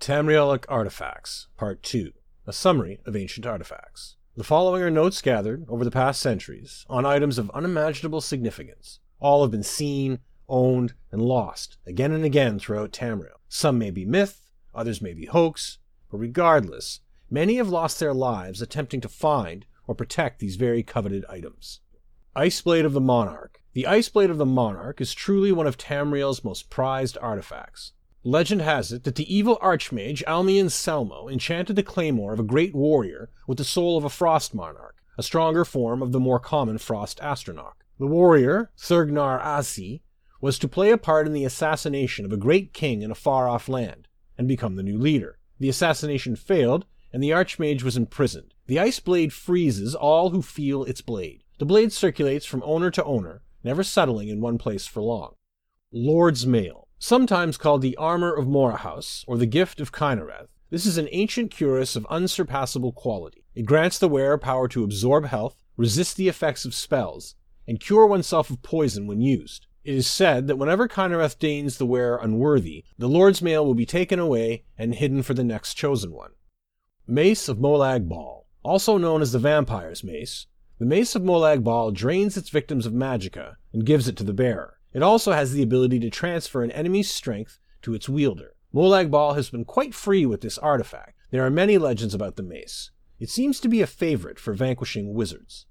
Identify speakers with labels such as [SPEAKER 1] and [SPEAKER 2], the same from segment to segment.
[SPEAKER 1] Tamrielic Artifacts, Part 2 A Summary of Ancient Artifacts. The following are notes gathered over the past centuries on items of unimaginable significance. All have been seen, owned, and lost again and again throughout Tamriel. Some may be myth, others may be hoax, but regardless, many have lost their lives attempting to find or protect these very coveted items. Iceblade of the Monarch. The Iceblade of the Monarch is truly one of Tamriel's most prized artifacts. Legend has it that the evil archmage Almion Celmo enchanted the claymore of a great warrior with the soul of a frost monarch, a stronger form of the more common frost atronach. The warrior, Thurgnar Asi, was to play a part in the assassination of a great king in a far off land, and become the new leader. The assassination failed, and the archmage was imprisoned. The ice blade freezes all who feel its blade. The blade circulates from owner to owner, never settling in one place for long. Lord's Mail. Sometimes called the Armor of Morihaus, or the Gift of Kynareth, this is an ancient cuirass of unsurpassable quality. It grants the wearer power to absorb health, resist the effects of spells, and cure oneself of poison when used. It is said that whenever Kynareth deigns the wearer unworthy, the Lord's mail will be taken away and hidden for the next chosen one. Mace of Molag Bal, also known as the Vampire's Mace, the Mace of Molag Bal drains its victims of magicka and gives it to the bearer. It also has the ability to transfer an enemy's strength to its wielder. Molag Bal has been quite free with this artifact. There are many legends about the mace. It seems to be a favorite for vanquishing wizards.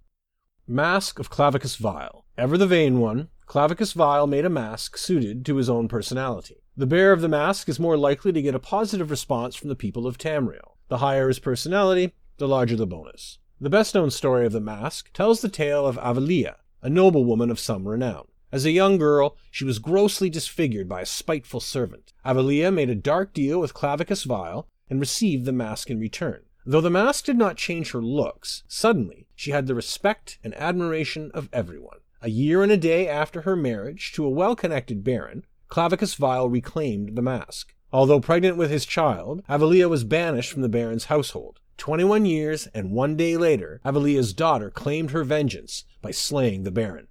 [SPEAKER 1] Mask of Clavicus Vile. Ever the vain one, Clavicus Vile made a mask suited to his own personality. The bearer of the mask is more likely to get a positive response from the people of Tamriel. The higher his personality, the larger the bonus. The best known story of the mask tells the tale of Avelia, a noblewoman of some renown. As a young girl, she was grossly disfigured by a spiteful servant. Avelia made a dark deal with Clavicus Vile and received the mask in return. Though the mask did not change her looks, suddenly she had the respect and admiration of everyone. A year and a day after her marriage to a well connected baron, Clavicus Vile reclaimed the mask. Although pregnant with his child, Avelia was banished from the baron's household. Twenty one years and one day later, Avelia's daughter claimed her vengeance by slaying the baron.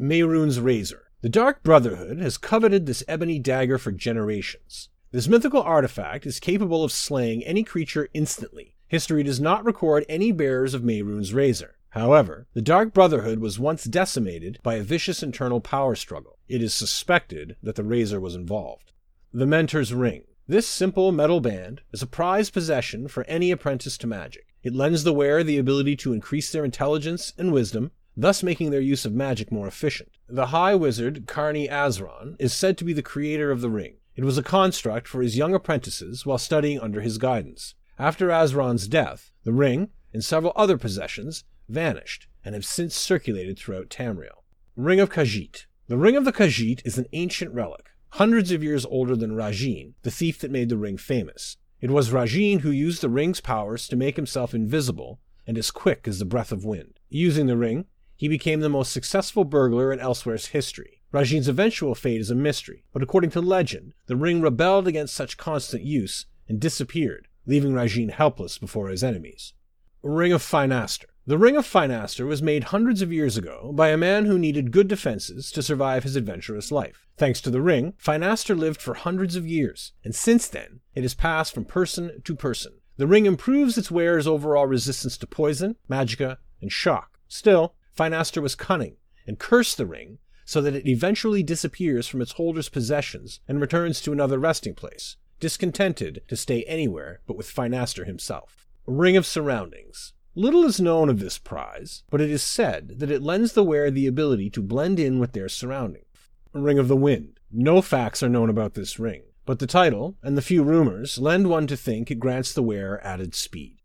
[SPEAKER 1] Mehrunes Razor. The Dark Brotherhood has coveted this ebony dagger for generations. This mythical artifact is capable of slaying any creature instantly. History does not record any bearers of Mehrunes Razor. However, the Dark Brotherhood was once decimated by a vicious internal power struggle. It is suspected that the Razor was involved. The Mentor's Ring. This simple metal band is a prized possession for any apprentice to magic. It lends the wearer the ability to increase their intelligence and wisdom, thus making their use of magic more efficient. The High Wizard Carni Azron is said to be the creator of the ring. It was a construct for his young apprentices while studying under his guidance. After Azron's death, the ring, and several other possessions, vanished and have since circulated throughout Tamriel. Ring of Khajiit. The Ring of the Khajiit is an ancient relic, hundreds of years older than Rajhin, the thief that made the ring famous. It was Rajhin who used the ring's powers to make himself invisible and as quick as the breath of wind. Using the ring, he became the most successful burglar in Elsweyr's history. Rajhin's eventual fate is a mystery, but according to legend, the ring rebelled against such constant use and disappeared, leaving Rajin helpless before his enemies. Ring of Phynaster. The Ring of Phynaster was made hundreds of years ago by a man who needed good defenses to survive his adventurous life. Thanks to the ring, Phynaster lived for hundreds of years, and since then, it has passed from person to person. The ring improves its wearer's overall resistance to poison, magicka, and shock. Still, Phynaster was cunning and cursed the ring so that it eventually disappears from its holder's possessions and returns to another resting place, discontented to stay anywhere but with Phynaster himself. Ring of Surroundings. Little is known of this prize, but it is said that it lends the wearer the ability to blend in with their surroundings. Ring of the Wind. No facts are known about this ring, but the title and the few rumors lend one to think it grants the wearer added speed.